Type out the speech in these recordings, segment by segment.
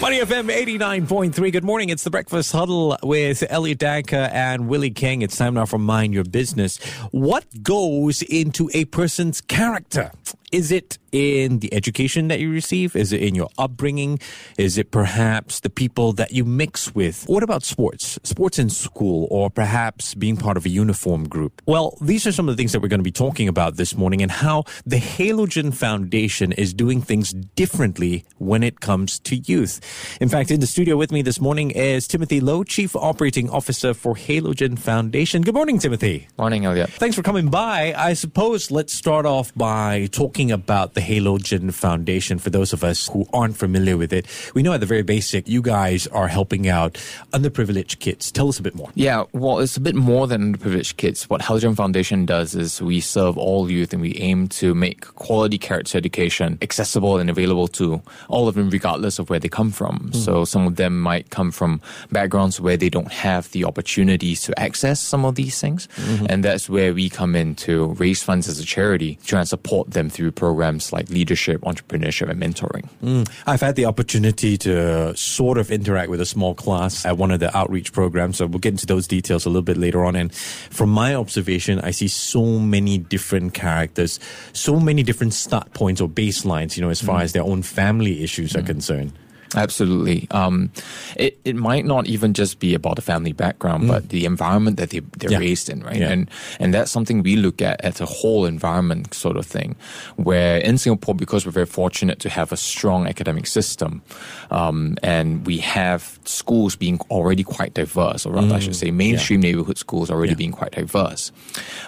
Money FM 89.3. Good morning. It's the Breakfast Huddle with Elliott Danker and Willie King. It's time now for Mind Your Business. What goes into a person's character? Is it in the education that you receive? Is it in your upbringing? Is it perhaps the people that you mix with? What about sports? Sports in school, or perhaps being part of a uniform group? Well, these are some of the things that we're going to be talking about this morning and how the Halogen Foundation is doing things differently when it comes to youth. In fact, in the studio with me this morning is Timothy Low, Chief Operating Officer for Halogen Foundation. Good morning, Timothy. Morning, Elliott. Thanks for coming by. I suppose let's start off by talking about the Halogen Foundation for those of us who aren't familiar with it. We know at the very basic, you guys are helping out underprivileged kids. Tell us a bit more. Yeah, well, it's a bit more than underprivileged kids. What Halogen Foundation does is we serve all youth and we aim to make quality character education accessible and available to all of them, regardless of where they come from. Mm. So some of them might come from backgrounds where they don't have the opportunities to access some of these things. Mm-hmm. And that's where we come in to raise funds as a charity, to try and support them through programs like leadership, entrepreneurship, and mentoring. Mm. I've had the opportunity to sort of interact with a small class at one of the outreach programs. So we'll get into those details a little bit later on. And from my observation, I see so many different characters, so many different start points or baselines, you know, as far mm. as their own family issues mm. are concerned. Absolutely. Um, it, it might not even just be about the family background, mm. but the environment that they, they're yeah. raised in, right? Yeah. And, and that's something we look at as a whole environment sort of thing, where in Singapore, because we're very fortunate to have a strong academic system, um, and we have schools being already quite diverse, or rather, mm. I should mm. say, mainstream yeah. neighborhood schools already being quite diverse.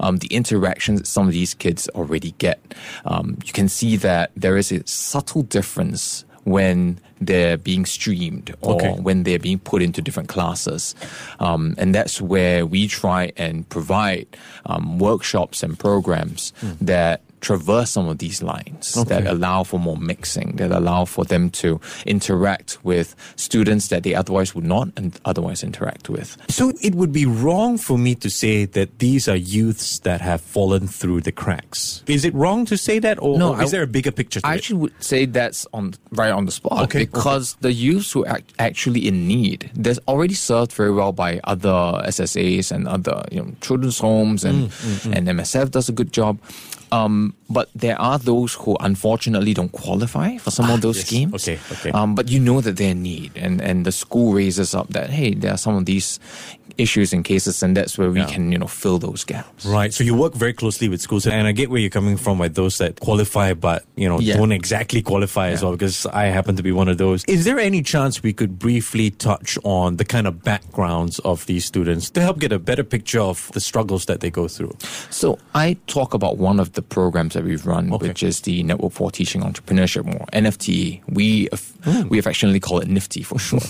Um, the interactions that some of these kids already get, um, you can see that there is a subtle difference when they're being streamed or okay. when they're being put into different classes. Um, and that's where we try and provide um, workshops and programs mm. that traverse some of these lines okay. that allow for more mixing, that allow for them to interact with students that they otherwise would not and otherwise interact with. So it would be wrong for me to say that these are youths that have fallen through the cracks. Is it wrong to say that, or, no, or is I, there a bigger picture? I it? actually would say that's on right on the spot okay, because okay. the youths who are actually in need, they're already served very well by other SSAs and other you know children's homes and mm, mm, mm. and MSF does a good job. Um, but there are those who unfortunately don't qualify for some ah, of those yes. schemes. Okay, okay. Um, but you know that they're in need, and, and the school raises up that hey, there are some of these issues and cases, and that's where we yeah. can you know fill those gaps. Right. So you work very closely with schools, and I get where you're coming from. With those that qualify, but you know yeah. don't exactly qualify yeah. as well, because I happen to be one of those. Is there any chance we could briefly touch on the kind of backgrounds of these students to help get a better picture of the struggles that they go through? So I talk about one of the programs that we've run, okay. which is the Network for Teaching Entrepreneurship, or NFT. We mm. we affectionately call it NIFTY for short.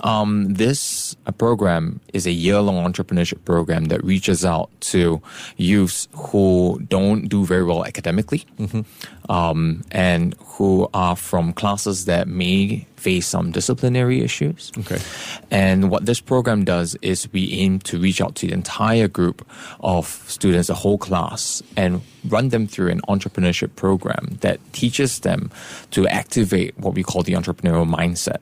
um, this program is a year long entrepreneurship program that reaches out to youths who don't do very well academically mm-hmm. um, and who are from classes that may face some disciplinary issues. Okay. And what this program does is we aim to reach out to the entire group of students, the whole class, and run them through an entrepreneurship program that teaches them to activate what we call the entrepreneurial mindset.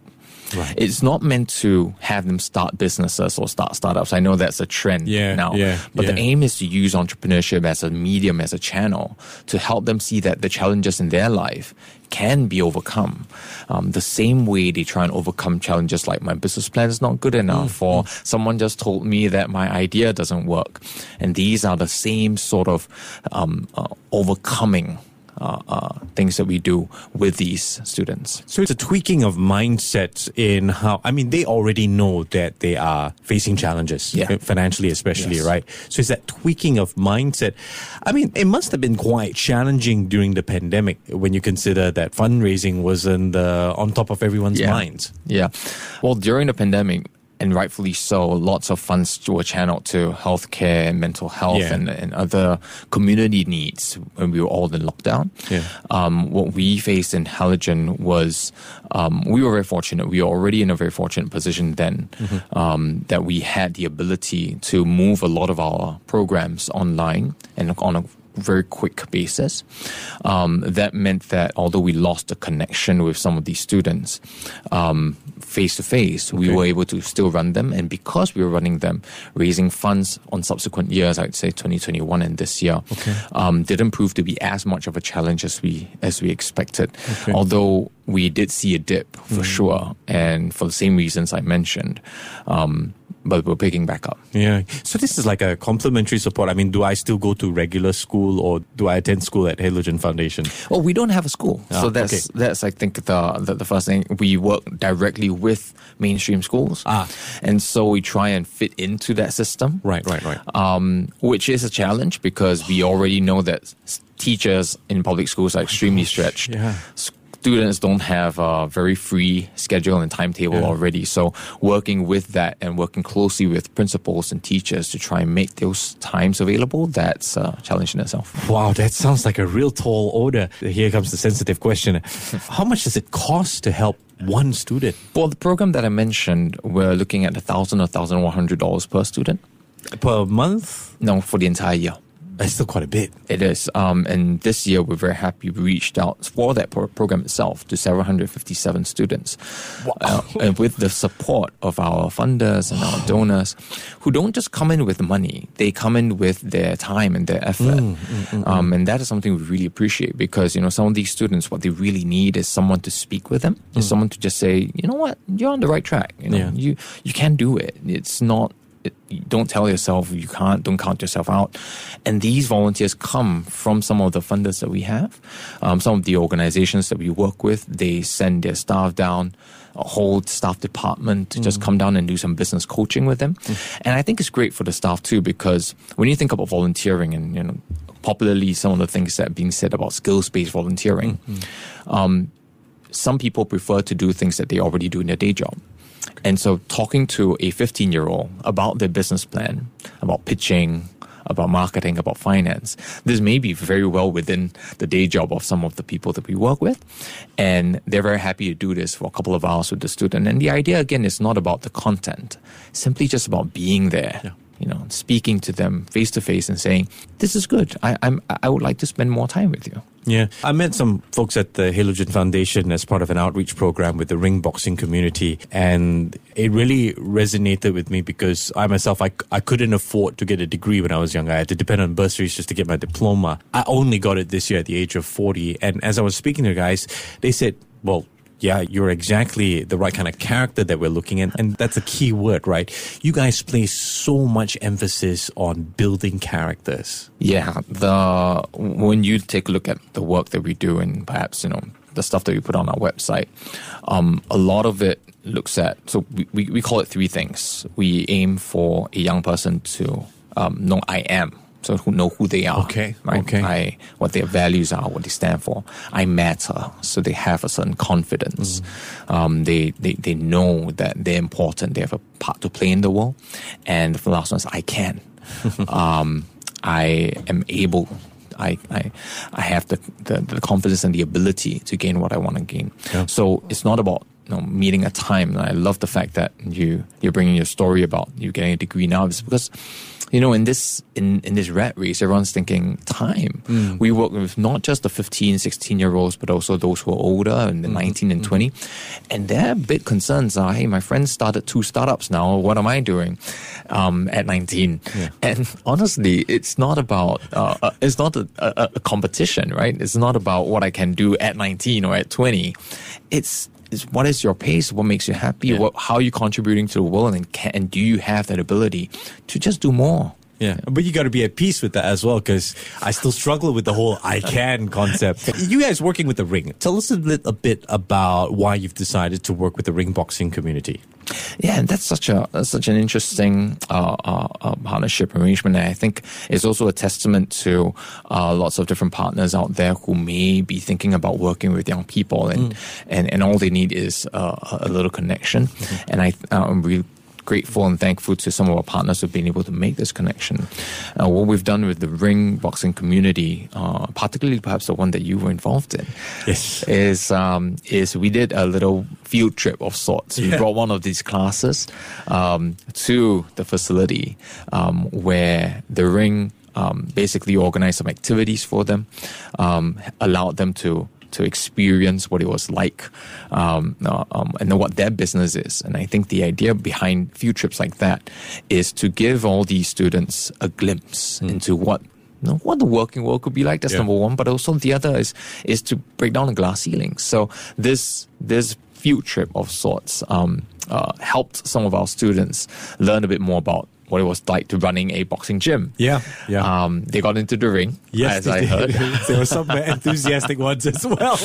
Right. It's not meant to have them start businesses or start startups. I know that's a trend yeah, now. Yeah, but yeah. the aim is to use entrepreneurship as a medium, as a channel to help them see that the challenges in their life can be overcome. Um, the same way they try and overcome challenges like my business plan is not good enough, mm, or mm. someone just told me that my idea doesn't work. And these are the same sort of um, uh, overcoming uh, uh, things that we do with these students. So it's a tweaking of mindsets in how, I mean, they already know that they are facing challenges, yeah. financially especially, yes. right? So it's that tweaking of mindset. I mean, it must have been quite challenging during the pandemic when you consider that fundraising wasn't uh, on top of everyone's yeah. minds. Yeah. Well, during the pandemic, and rightfully so, lots of funds were channeled to healthcare and mental health Yeah. and, and other community needs when we were all in lockdown. Yeah. Um, what we faced in Halogen was um, we were very fortunate. We were already in a very fortunate position then Mm-hmm. um, that we had the ability to move a lot of our programs online and on a very quick basis. Um, that meant that although we lost the connection with some of these students face to face, we were able to still run them. And because we were running them, raising funds on subsequent years, I'd say 2021 and this year, um, didn't prove to be as much of a challenge as we as we expected. Okay. Although we did see a dip for sure, and for the same reasons I mentioned. Um, but we're picking back up. Yeah. So this is like a complimentary support. I mean, do I still go to regular school or do I attend school at Halogen Foundation? Well, we don't have a school, Ah, so that's okay. that's I think the, the the first thing. We work directly with mainstream schools, Ah. and so we try and fit into that system. Right, right, right. um, which is a challenge because we already know that teachers in public schools are extremely stretched. Yeah. Students don't have a very free schedule and timetable Yeah. already. So, working with that and working closely with principals and teachers to try and make those times available, that's uh, a challenge in itself. Wow, that sounds like a real tall order. Here comes the sensitive question. How much does it cost to help one student Well, the program that I mentioned, we're looking at 1,000 or $1,100 per student. per month? No, for the entire year. That's still quite a bit. It is. Um, and this year, we're very happy we reached out for that pro- program itself to 757 students. Uh, and with the support of our funders and our donors, who don't just come in with money, they come in with their time and their effort. um, and that is something we really appreciate because, you know, some of these students, what they really need is someone to speak with them, is someone to just say, you know what, you're on the right track. You know, Yeah. you, you can do it. It's not don't tell yourself you can't don't count yourself out. And these volunteers come from some of the funders that we have. Um, some of the organizations that we work with they send their staff down a whole staff department to just come down and do some business coaching with them. And i think it's great for the staff too because when you think about volunteering and you know popularly some of the things that are being said about skills-based volunteering um, some people prefer to do things that they already do in their day job. And so talking to a 15 year old about their business plan, about pitching, about marketing, about finance, this may be very well within the day job of some of the people that we work with. And they're very happy to do this for a couple of hours with the student. And the idea again is not about the content, simply just about being there. Yeah. You know, speaking to them face to face and saying, "This is good. I, I'm. I would like to spend more time with you." Yeah. I met some folks at the Halogen Foundation as part of an outreach program with the ring boxing community. And it really resonated with me because I myself, I, I couldn't afford to get a degree when I was younger. I had to depend on bursaries just to get my diploma. I only got it this year at the age of 40. And as I was speaking to guys, they said, well, yeah, you're exactly the right kind of character that we're looking at. And that's a key word, right? You guys place so much emphasis on building characters. Yeah, the when you take a look at the work that we do and perhaps you know the stuff that we put on our website, um, a lot of it looks at so we, we, we call it three things. We aim for a young person to um, know I am. So who know who they are, Okay, right? okay. I, what their values are, what they stand for. I matter, so they have a certain confidence. Um, they, they they know that they're important. They have a part to play in the world. And the last one is I can. um, I am able. I, I, I have the, the, the confidence and the ability to gain what I want to gain. Yeah. So it's not about you know, meeting a time. And I love the fact that you you're bringing your story about you getting a degree now. It's because you know in this in, in this rat race, everyone's thinking time. We work with not just the 15, 16 year olds, but also those who are older and the 19 and 20. And their big concerns are, hey, my friend started two startups now. What am I doing um, at 19? And honestly, it's not about uh, uh, it's not a, a, a competition, right? It's not about what I can do at 19 or at 20. It's is what is your pace? What makes you happy? What, how are you contributing to the world? And, can, and do you have that ability to just do more? Yeah, but you got to be at peace with that as well because I still struggle with the whole I can concept. You guys working with the ring. Tell us a, bit, a bit about why you've decided to work with the ring boxing community. Yeah, and that's such a that's such an interesting uh, uh, uh, partnership arrangement. And I think it's also a testament to uh, lots of different partners out there who may be thinking about working with young people, and and, and all they need is uh, a little connection. And I I'm really grateful and thankful to some of our partners who've been able to make this connection. Uh, what we've done with the ring boxing community, uh, particularly perhaps the one that you were involved in, Yes. is um, is we did a little field trip of sorts. We brought one of these classes um, to the facility um, where the ring um, basically organized some activities for them, um, allowed them to to experience what it was like um, uh, um, and know what their business is. And I think the idea behind field trips like that is to give all these students a glimpse into what you know, what the working world could be like. That's Yeah. number one. But also the other is is to break down the glass ceiling. So this this field trip of sorts um, uh, helped some of our students learn a bit more about what it was like to running a boxing gym. Yeah, yeah. Um, they got into the ring, Yes, as they I did. heard. there were some enthusiastic ones as well.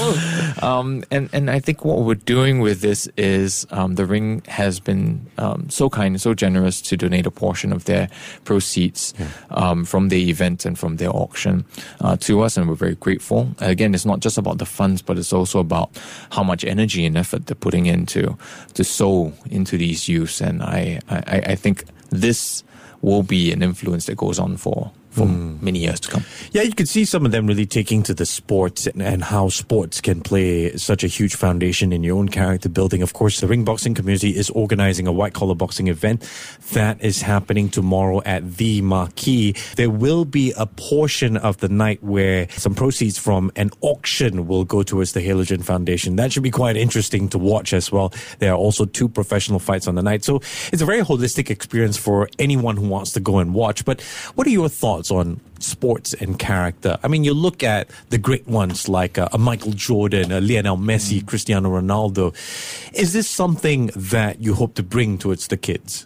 Um, and, and I think what we're doing with this is um, the ring has been um, so kind and so generous to donate a portion of their proceeds um, from the event and from their auction uh, to us, and we're very grateful. Again, it's not just about the funds, but it's also about how much energy and effort they're putting into to sow into these youths. And I, I, I think this will be an influence that goes on for for hmm. many years to come. Yeah, you could see some of them really taking to the sports and, and how sports can play such a huge foundation in your own character building. Of course, the ring boxing community is organizing a white collar boxing event that is happening tomorrow at the Marquee. There will be a portion of the night where some proceeds from an auction will go towards the Halogen Foundation. That should be quite interesting to watch as well. There are also two professional fights on the night. So it's a very holistic experience for anyone who wants to go and watch. But what are your thoughts on sports and character? I mean, you look at the great ones like uh, a Michael Jordan, a Lionel Messi, Cristiano Ronaldo. Is this something that you hope to bring towards the kids?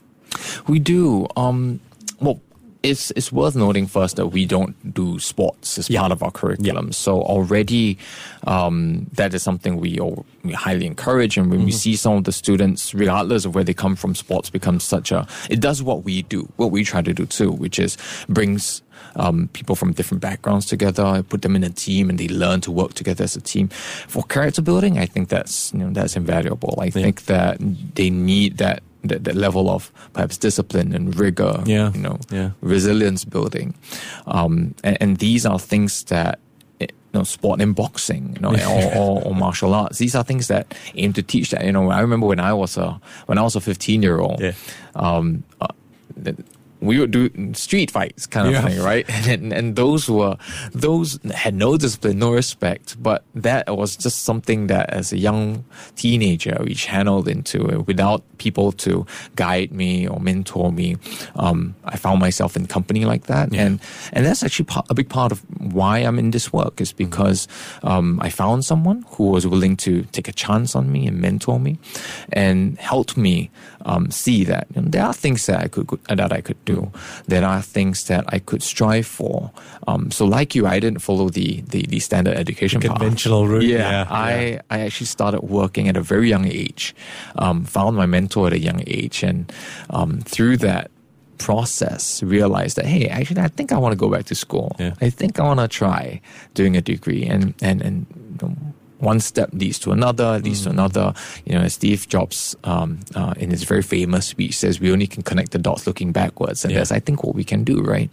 We do. Um, well, it's it's worth noting first that we don't do sports as Yeah. part of our curriculum. So already, um, that is something we, all, we highly encourage. And when we see some of the students, regardless of where they come from, sports becomes such a it does what we do, what we try to do too, which is brings. Um, people from different backgrounds together, put them in a team, and they learn to work together as a team. For character building, I think that's you know that's invaluable. I think that they need that that, that level of perhaps discipline and rigor, Yeah, you know, yeah. resilience building. Um, and, and these are things that, eh, you know, sport and boxing, you know, or, or, or martial arts. These are things that aim to teach that. You know, I remember when I was a when I was a fifteen year old, Yeah. um, uh, we would do street fights kind of Yeah. thing, right? And, and those were those had no discipline, no respect, but that was just something that as a young teenager we channeled into it without people to guide me or mentor me. Um, I found myself in company like that, and and that's actually part, a big part of why I'm in this work is because um, I found someone who was willing to take a chance on me and mentor me, and helped me um, see that you know, there are things that I could that I could do. There are things that I could strive for. Um, so, like you, I didn't follow the the, the standard education path. Conventional route, Yeah, yeah, I I actually started working at a very young age. Um, found my mentor at a young age, and um, through that process realized that hey actually i think i want to go back to school Yeah. i think i want to try doing a degree and and and one step leads to another leads Mm. to another you know steve jobs um, uh, in his very famous speech says we only can connect the dots looking backwards and Yeah. that's i think what we can do right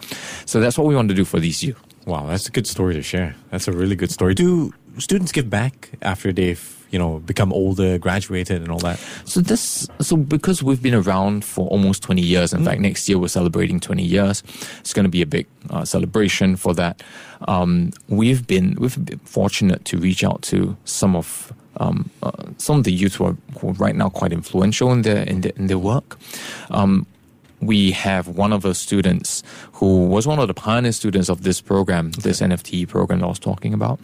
so that's what we want to do for these youth Wow, that's a good story to share. That's a really good story. Do students give back after they've, you know, become older, graduated, and all that? So this, so because we've been around for almost 20 years, in fact, next year we're celebrating 20 years. It's going to be a big uh, celebration for that. Um, we've been we've been fortunate to reach out to some of um, uh, some of the youth who are, who are right now quite influential in their in their, in their work. Um, we have one of the students who was one of the pioneer students of this program, this NFT program I was talking about,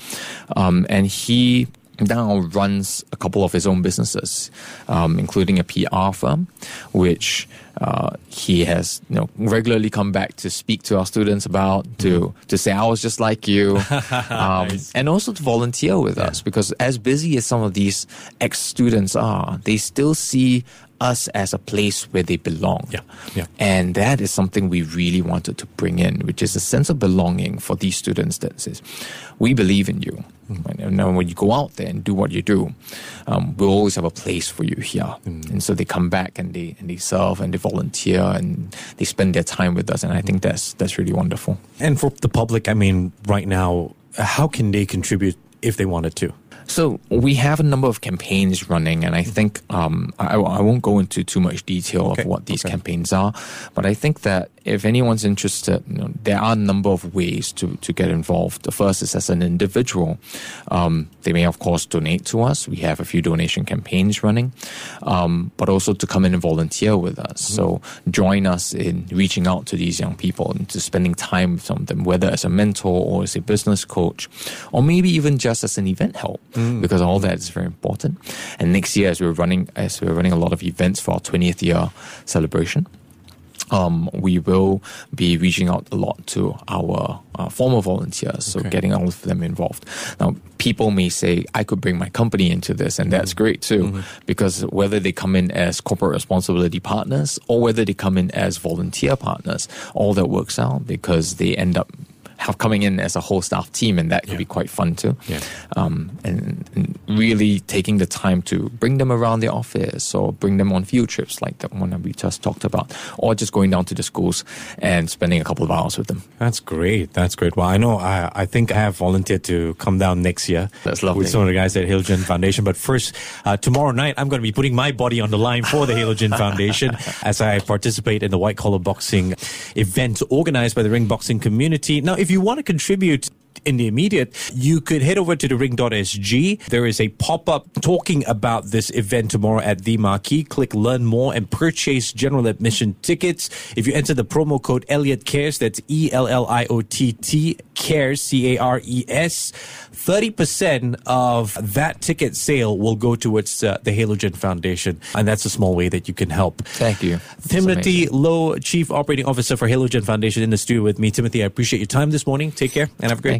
um, and he now runs a couple of his own businesses, um, including a PR firm, which uh, he has you know regularly come back to speak to our students about, to to say I was just like you, um, and also to volunteer with us because as busy as some of these ex students are, they still see us as a place where they belong. Yeah, yeah. And that is something we really wanted to bring in, which is a sense of belonging for these students that says, we believe in you. Mm. And when you go out there and do what you do, um, we'll always have a place for you here. Mm. And so they come back and they and they serve and they volunteer and they spend their time with us. And I think that's that's really wonderful. And for the public, I mean, right now, how can they contribute if they wanted to? So we have a number of campaigns running, and I think um, I, I, won't go into too much detail okay. of what these okay. campaigns are, but I think that if anyone's interested, you know, there are a number of ways to, to get involved. The first is as an individual. Um, they may, of course, donate to us. We have a few donation campaigns running, um, but also to come in and volunteer with us. Mm-hmm. So join us in reaching out to these young people and to spending time with some of them, whether as a mentor or as a business coach, or maybe even just as an event help, mm. because all that is very important. And next year, as we're running, as we're running a lot of events for our 20th year celebration, um, we will be reaching out a lot to our uh, former volunteers, so okay. getting all of them involved. Now, people may say, I could bring my company into this, and that's mm-hmm. great too, mm-hmm. because whether they come in as corporate responsibility partners or whether they come in as volunteer partners, all that works out because they end up have coming in as a whole staff team, and that could yeah. be quite fun too. Yeah. Um, and, and, really taking the time to bring them around the office or bring them on field trips like the one that we just talked about, or just going down to the schools and spending a couple of hours with them. That's great. That's great. Well, I know I, I think I have volunteered to come down next year. That's lovely. With some of the guys at Halogen Foundation. But first, uh, tomorrow night, I'm going to be putting my body on the line for the Halogen Foundation as I participate in the white collar boxing event organized by the ring boxing community. Now, if if you want to contribute in the immediate, you could head over to the ring.sg. There is a pop up talking about this event tomorrow at the marquee. Click learn more and purchase general admission tickets. If you enter the promo code Elliott Cares, that's E L L I O T T Cares, C A R E S, 30% of that ticket sale will go towards uh, the Halogen Foundation. And that's a small way that you can help. Thank you. Timothy Low, Chief Operating Officer for Halogen Foundation, in the studio with me. Timothy, I appreciate your time this morning. Take care and have a great Thank